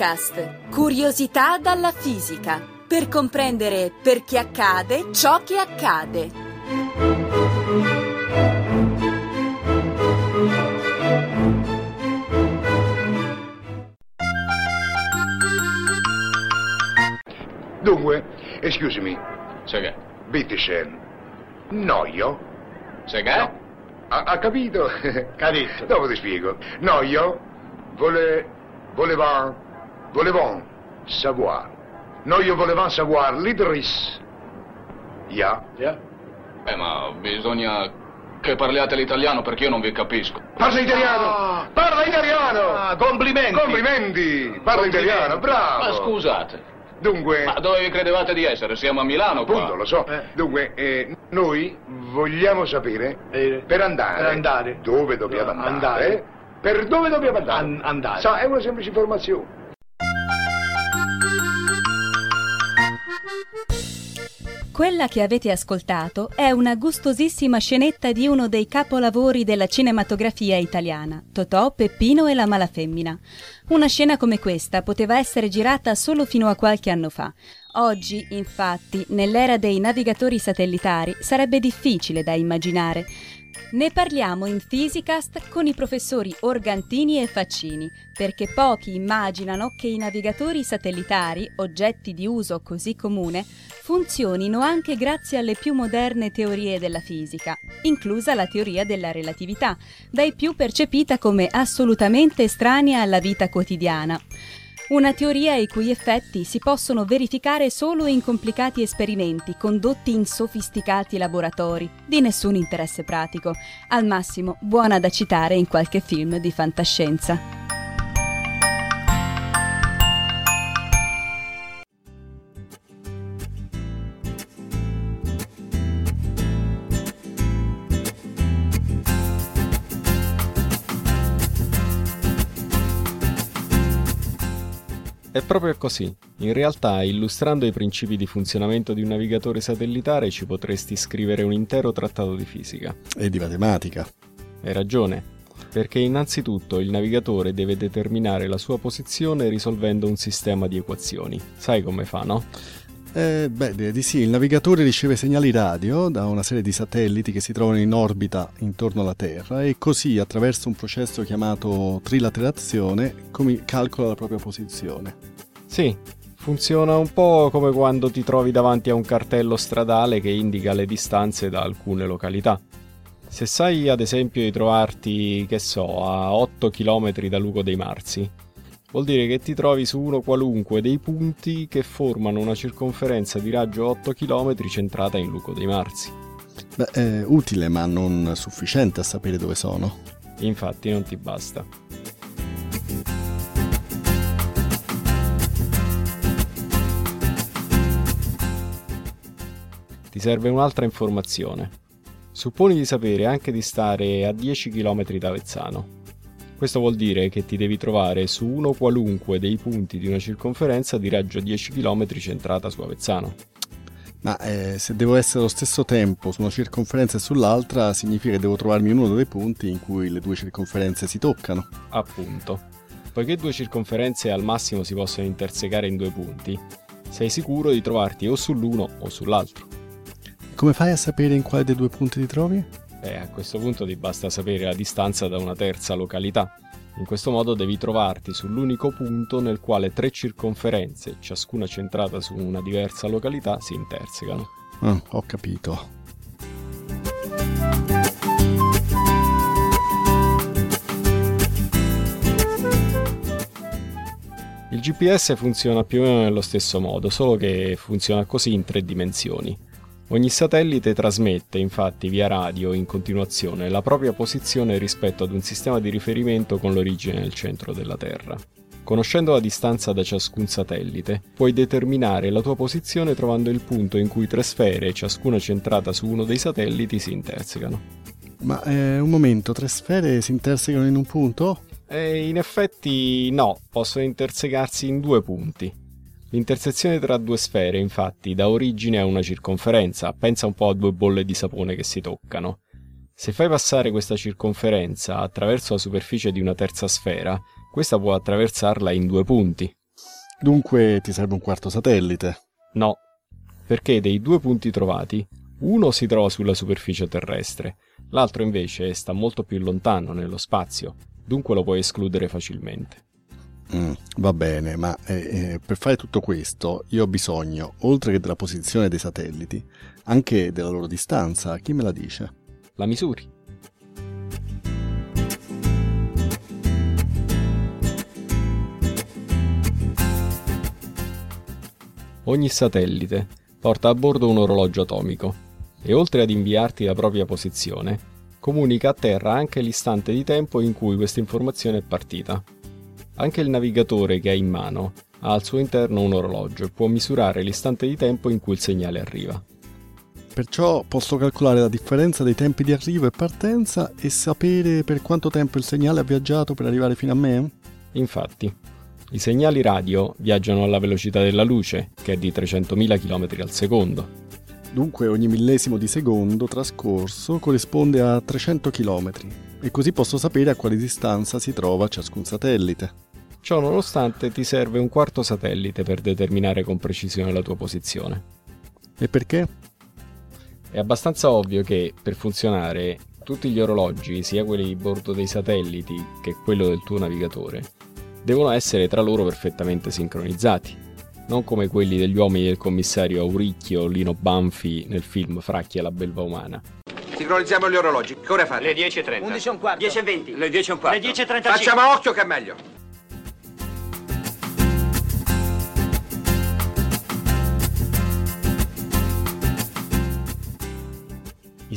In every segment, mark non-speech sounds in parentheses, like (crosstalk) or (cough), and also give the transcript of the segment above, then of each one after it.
Fisicast, curiosità dalla fisica, per comprendere perché accade ciò che accade. Dunque, excuse me, che? bitteschön, noio? Che? No. Ha, ha capito? Capito. (laughs) Dopo ti spiego. Noio, vole, voleva, volevons savoir. Noio volevamo savoir l'Idris. Ja. Yeah. Eh, ma bisogna che parliate l'italiano perché io non vi capisco. Parla italiano! Parla italiano! Ah, complimenti. Complimenti! Parla italiano, bravo! Ma scusate, Dunque, ma dove vi credevate di essere? Siamo a Milano qua. appunto, lo so. Eh. Dunque, eh, noi vogliamo sapere Eh, per andare, per andare. dove dobbiamo No, andare, andare. per dove dobbiamo andare. An- andare. Sa, è una semplice informazione. Quella che avete ascoltato è una gustosissima scenetta di uno dei capolavori della cinematografia italiana, Totò, Peppino e la Malafemmina. Una scena come questa poteva essere girata solo fino a qualche anno fa. Oggi, infatti, nell'era dei navigatori satellitari, sarebbe difficile da immaginare. Ne parliamo in Physicast con i professori Organtini e Faccini, perché pochi immaginano che i navigatori satellitari, oggetti di uso così comune, funzionino anche grazie alle più moderne teorie della fisica, inclusa la teoria della relatività, dai più percepita come assolutamente estranea alla vita quotidiana. Una teoria i cui effetti si possono verificare solo in complicati esperimenti condotti in sofisticati laboratori, di nessun interesse pratico, al massimo buona da citare in qualche film di fantascienza. È proprio così. In realtà, illustrando i principi di funzionamento di un navigatore satellitare, ci potresti scrivere un intero trattato di fisica. E di matematica. Hai ragione, perché innanzitutto il navigatore deve determinare la sua posizione risolvendo un sistema di equazioni. Sai come fa, no? Eh, beh, direi di sì, il navigatore riceve segnali radio da una serie di satelliti che si trovano in orbita intorno alla Terra e così, attraverso un processo chiamato trilaterazione, calcola la propria posizione. Sì, funziona un po' come quando ti trovi davanti a un cartello stradale che indica le distanze da alcune località. Se sai ad esempio di trovarti, che so, a 8 km da Lugo dei Marzi, vuol dire che ti trovi su uno qualunque dei punti che formano una circonferenza di raggio 8 km centrata in Lugo dei Marzi. Beh, è utile ma non sufficiente a sapere dove sono. Infatti non ti basta. Ti serve un'altra informazione. Supponi di sapere anche di stare a 10 km da Avezzano. Questo vuol dire che ti devi trovare su uno qualunque dei punti di una circonferenza di raggio 10 km centrata su Avezzano. Ma eh, se devo essere allo stesso tempo su una circonferenza e sull'altra, significa che devo trovarmi in uno dei punti in cui le due circonferenze si toccano. Appunto. Poiché due circonferenze al massimo si possono intersecare in due punti, sei sicuro di trovarti o sull'uno o sull'altro. Come fai a sapere in quale dei due punti ti trovi? E a questo punto ti basta sapere la distanza da una terza località. In questo modo devi trovarti sull'unico punto nel quale tre circonferenze, ciascuna centrata su una diversa località, si intersecano. Ah, ho capito. Il GPS funziona più o meno nello stesso modo, solo che funziona così in tre dimensioni. Ogni satellite trasmette infatti via radio in continuazione la propria posizione rispetto ad un sistema di riferimento con l'origine nel centro della Terra. Conoscendo la distanza da ciascun satellite, puoi determinare la tua posizione trovando il punto in cui tre sfere, ciascuna centrata su uno dei satelliti, si intersecano. Ma eh, un momento, tre sfere si intersecano in un punto? E in effetti no, possono intersecarsi in due punti. L'intersezione tra due sfere, infatti, dà origine a una circonferenza. Pensa un po' a due bolle di sapone che si toccano. Se fai passare questa circonferenza attraverso la superficie di una terza sfera, questa può attraversarla in due punti. Dunque ti serve un quarto satellite. No, perché dei due punti trovati, uno si trova sulla superficie terrestre, l'altro invece sta molto più lontano nello spazio, dunque lo puoi escludere facilmente. Mm, va bene, ma eh, eh, per fare tutto questo io ho bisogno, oltre che della posizione dei satelliti, anche della loro distanza. Chi me la dice? La misuri. Ogni satellite porta a bordo un orologio atomico e oltre ad inviarti la propria posizione, comunica a terra anche l'istante di tempo in cui questa informazione è partita. Anche il navigatore che hai in mano ha al suo interno un orologio e può misurare l'istante di tempo in cui il segnale arriva. Perciò posso calcolare la differenza dei tempi di arrivo e partenza e sapere per quanto tempo il segnale ha viaggiato per arrivare fino a me? Infatti, i segnali radio viaggiano alla velocità della luce, che è di 300.000 km al secondo. Dunque ogni millesimo di secondo trascorso corrisponde a 300 km e così posso sapere a quale distanza si trova ciascun satellite. Ciò nonostante ti serve un quarto satellite per determinare con precisione la tua posizione. E perché? È abbastanza ovvio che per funzionare tutti gli orologi, sia quelli di bordo dei satelliti che quello del tuo navigatore, devono essere tra loro perfettamente sincronizzati, non come quelli degli uomini del commissario Auricchio Lino Banfi nel film Fracchi e la belva umana. Sincronizziamo gli orologi. Che ora fate? Le 10.30. 11 e un quarto. 10 e 20. Le 10 e un quarto. Le 10.35. Facciamo occhio che è meglio.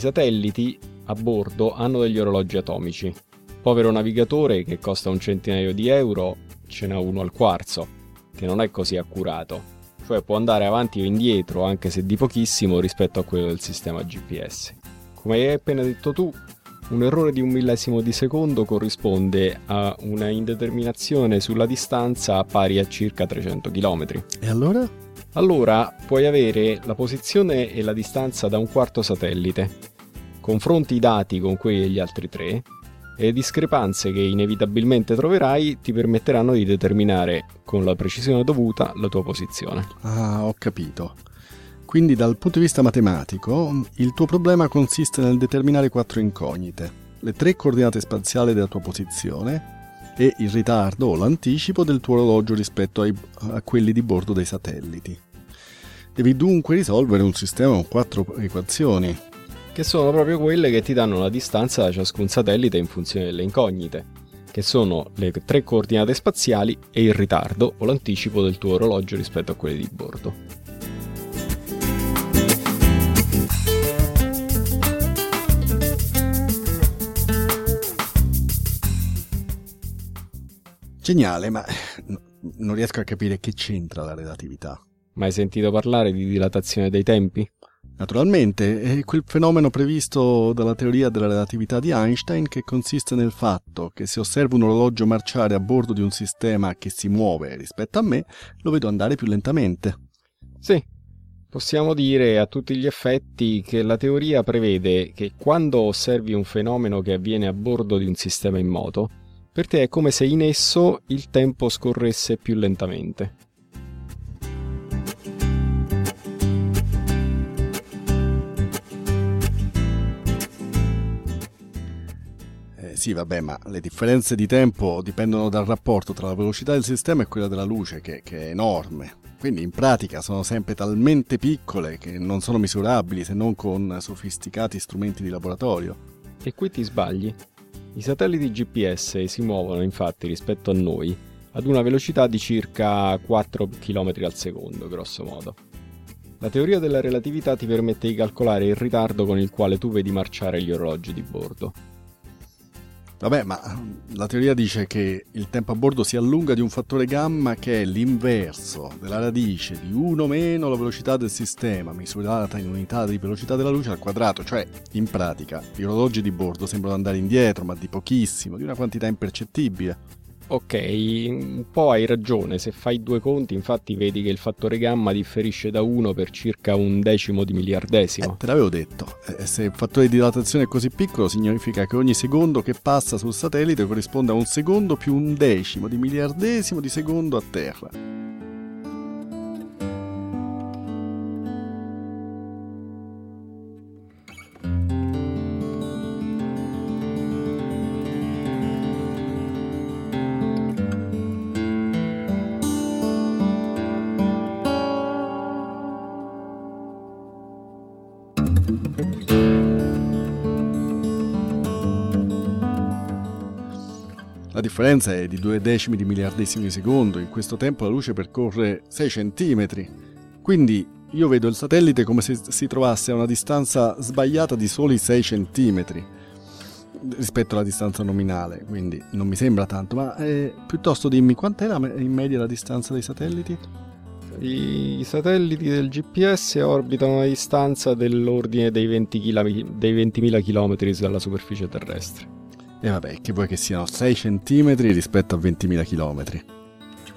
Satelliti a bordo hanno degli orologi atomici. Povero navigatore che costa un centinaio di euro, ce n'ha uno al quarzo, che non è così accurato, cioè può andare avanti o indietro, anche se di pochissimo, rispetto a quello del sistema GPS. Come hai appena detto tu, un errore di un millesimo di secondo corrisponde a una indeterminazione sulla distanza pari a circa 300 km. E allora? Allora puoi avere la posizione e la distanza da un quarto satellite. Confronti i dati con quelli degli altri tre e le discrepanze che inevitabilmente troverai ti permetteranno di determinare con la precisione dovuta la tua posizione. Ah, ho capito. Quindi dal punto di vista matematico, il tuo problema consiste nel determinare quattro incognite, le tre coordinate spaziali della tua posizione e il ritardo o l'anticipo del tuo orologio rispetto ai, a quelli di bordo dei satelliti. Devi dunque risolvere un sistema con quattro equazioni. Che sono proprio quelle che ti danno la distanza da ciascun satellite in funzione delle incognite, che sono le tre coordinate spaziali e il ritardo o l'anticipo del tuo orologio rispetto a quelli di bordo. Geniale, ma non riesco a capire che c'entra la relatività. Mai sentito parlare di dilatazione dei tempi? Naturalmente, è quel fenomeno previsto dalla teoria della relatività di Einstein che consiste nel fatto che se osservo un orologio marciare a bordo di un sistema che si muove rispetto a me, lo vedo andare più lentamente. Sì, possiamo dire a tutti gli effetti che la teoria prevede che quando osservi un fenomeno che avviene a bordo di un sistema in moto, per te è come se in esso il tempo scorresse più lentamente. Sì, vabbè, ma le differenze di tempo dipendono dal rapporto tra la velocità del sistema e quella della luce, che, che è enorme. Quindi in pratica sono sempre talmente piccole che non sono misurabili se non con sofisticati strumenti di laboratorio. E qui ti sbagli. I satelliti GPS si muovono infatti rispetto a noi ad una velocità di circa 4 km al secondo, grosso modo. La teoria della relatività ti permette di calcolare il ritardo con il quale tu vedi marciare gli orologi di bordo. Vabbè, ma la teoria dice che il tempo a bordo si allunga di un fattore gamma che è l'inverso della radice di 1 meno la velocità del sistema misurata in unità di velocità della luce al quadrato, cioè in pratica gli orologi di bordo sembrano andare indietro, ma di pochissimo, di una quantità impercettibile. Ok, un po' hai ragione, se fai due conti infatti vedi che il fattore gamma differisce da 1 per circa un decimo di miliardesimo. Eh, te l'avevo detto, eh, se il fattore di dilatazione è così piccolo significa che ogni secondo che passa sul satellite corrisponde a un secondo più un decimo di miliardesimo di secondo a terra. Differenza è di due decimi di miliardesimi di secondo, in questo tempo la luce percorre 6 centimetri. Quindi io vedo il satellite come se si trovasse a una distanza sbagliata di soli 6 centimetri rispetto alla distanza nominale, quindi non mi sembra tanto, ma eh, piuttosto dimmi quant'è la, in media la distanza dei satelliti? I satelliti del GPS orbitano a una distanza dell'ordine dei 20 km, dei 20.000 km dalla superficie terrestre. E vabbè, che vuoi che siano 6 cm rispetto a 20.000 km.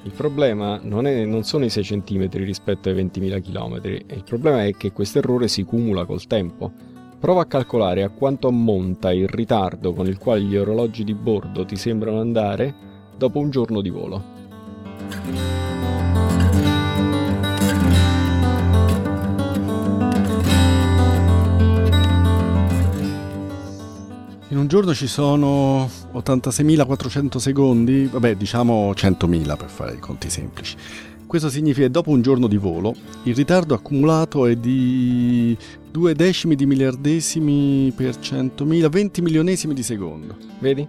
Il problema non, è, non, sono i 6 cm rispetto ai 20.000 km, il problema è che questo errore si cumula col tempo. Prova a calcolare a quanto ammonta il ritardo con il quale gli orologi di bordo ti sembrano andare dopo un giorno di volo. Un giorno ci sono 86.400 secondi, vabbè diciamo 100.000 per fare i conti semplici. Questo significa che dopo un giorno di volo il ritardo accumulato è di due decimi di miliardesimi per 100.000, 20 milionesimi di secondo. Vedi?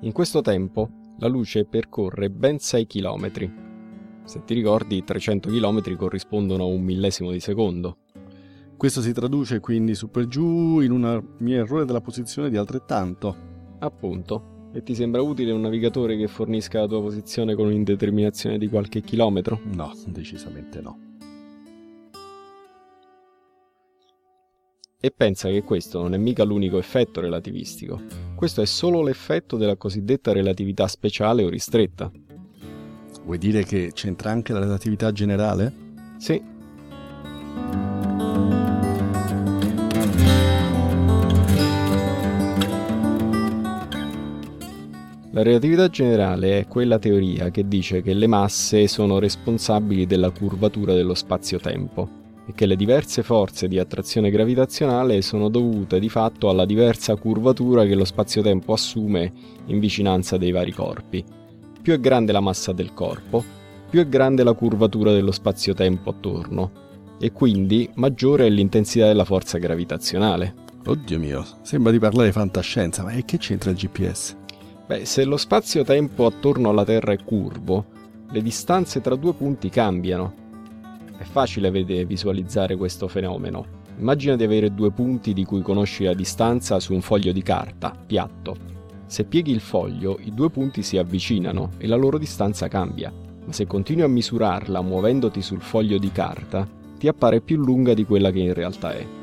In questo tempo la luce percorre ben 6 km. Se ti ricordi, 300 km corrispondono a un millesimo di secondo. Questo si traduce quindi su per giù in un mio errore della posizione di altrettanto. Appunto. E ti sembra utile un navigatore che fornisca la tua posizione con un'indeterminazione di qualche chilometro? No, decisamente no. E pensa che questo non è mica l'unico effetto relativistico. Questo è solo l'effetto della cosiddetta relatività speciale o ristretta. Vuoi dire che c'entra anche la relatività generale? Sì, La relatività generale è quella teoria che dice che le masse sono responsabili della curvatura dello spazio-tempo e che le diverse forze di attrazione gravitazionale sono dovute di fatto alla diversa curvatura che lo spazio-tempo assume in vicinanza dei vari corpi. Più è grande la massa del corpo, più è grande la curvatura dello spazio-tempo attorno e quindi maggiore è l'intensità della forza gravitazionale. Oddio mio, sembra di parlare di fantascienza, ma che c'entra il GPS? Beh, se lo spazio-tempo attorno alla Terra è curvo, le distanze tra due punti cambiano. È facile vedere, visualizzare questo fenomeno. Immagina di avere due punti di cui conosci la distanza su un foglio di carta, piatto. Se pieghi il foglio, i due punti si avvicinano e la loro distanza cambia, ma se continui a misurarla muovendoti sul foglio di carta, ti appare più lunga di quella che in realtà è.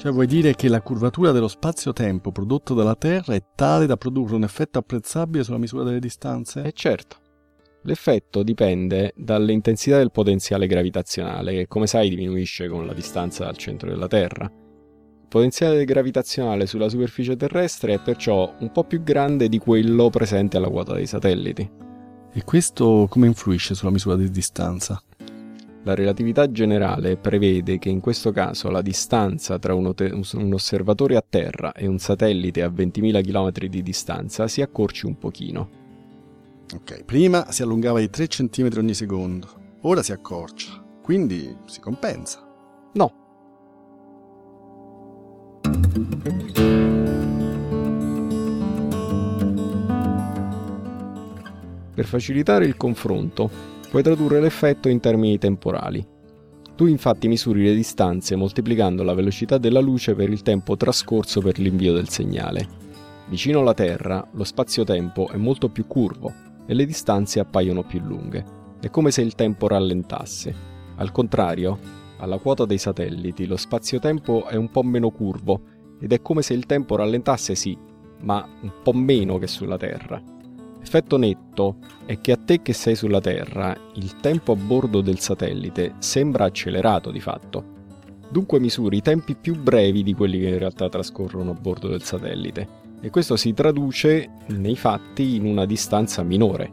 Cioè vuoi dire che la curvatura dello spazio-tempo prodotto dalla Terra è tale da produrre un effetto apprezzabile sulla misura delle distanze? Eh certo. L'effetto dipende dall'intensità del potenziale gravitazionale, che come sai diminuisce con la distanza dal centro della Terra. Il potenziale gravitazionale sulla superficie terrestre è perciò un po' più grande di quello presente alla quota dei satelliti. E questo come influisce sulla misura di distanza? La relatività generale prevede che in questo caso la distanza tra un, osservatore a terra e un satellite a 20.000 km di distanza si accorci un pochino. Ok, prima si allungava di 3 cm ogni secondo, ora si accorcia, quindi si compensa. No. Per facilitare il confronto, puoi tradurre l'effetto in termini temporali. Tu infatti misuri le distanze moltiplicando la velocità della luce per il tempo trascorso per l'invio del segnale. Vicino alla Terra lo spazio-tempo è molto più curvo e le distanze appaiono più lunghe. È come se il tempo rallentasse. Al contrario, alla quota dei satelliti lo spazio-tempo è un po' meno curvo ed è come se il tempo rallentasse sì, ma un po' meno che sulla Terra. L'effetto netto è che a te che sei sulla Terra, il tempo a bordo del satellite sembra accelerato di fatto. Dunque misuri i tempi più brevi di quelli che in realtà trascorrono a bordo del satellite. E questo si traduce nei fatti in una distanza minore.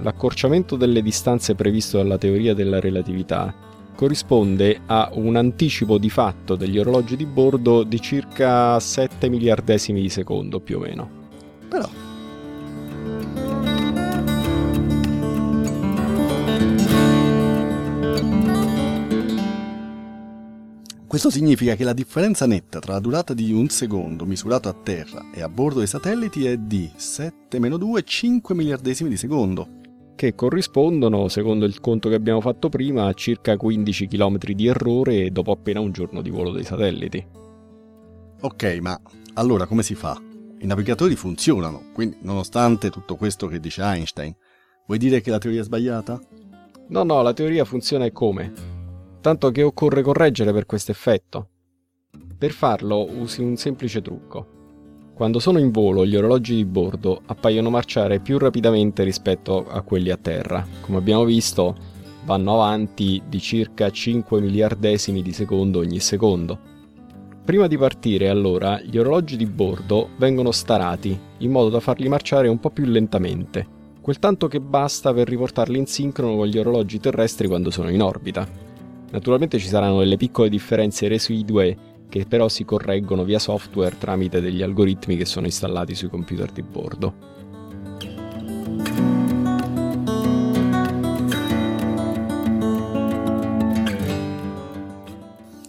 L'accorciamento delle distanze previsto dalla teoria della relatività corrisponde a un anticipo di fatto degli orologi di bordo di circa 7 miliardesimi di secondo più o meno. Però Questo significa che la differenza netta tra la durata di un secondo misurato a terra e a bordo dei satelliti è di 7-2 5 miliardesimi di secondo, che corrispondono, secondo il conto che abbiamo fatto prima, a circa 15 km di errore dopo appena un giorno di volo dei satelliti. Ok, ma allora come si fa? I navigatori funzionano, quindi nonostante tutto questo che dice Einstein, vuoi dire che la teoria è sbagliata? No, no, la teoria funziona e come? Tanto che occorre correggere per questo effetto. Per farlo usi un semplice trucco. Quando sono in volo gli orologi di bordo appaiono marciare più rapidamente rispetto a quelli a terra. Come abbiamo visto, vanno avanti di circa 5 miliardesimi di secondo ogni secondo. Prima di partire, allora, gli orologi di bordo vengono starati, in modo da farli marciare un po' più lentamente, quel tanto che basta per riportarli in sincrono con gli orologi terrestri quando sono in orbita. Naturalmente ci saranno delle piccole differenze residue che però si correggono via software tramite degli algoritmi che sono installati sui computer di bordo.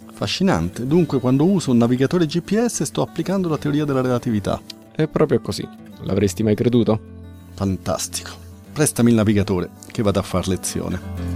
Affascinante. Dunque, quando uso un navigatore GPS sto applicando la teoria della relatività. È proprio così. L'avresti mai creduto? Fantastico. Prestami il navigatore, che vado a far lezione.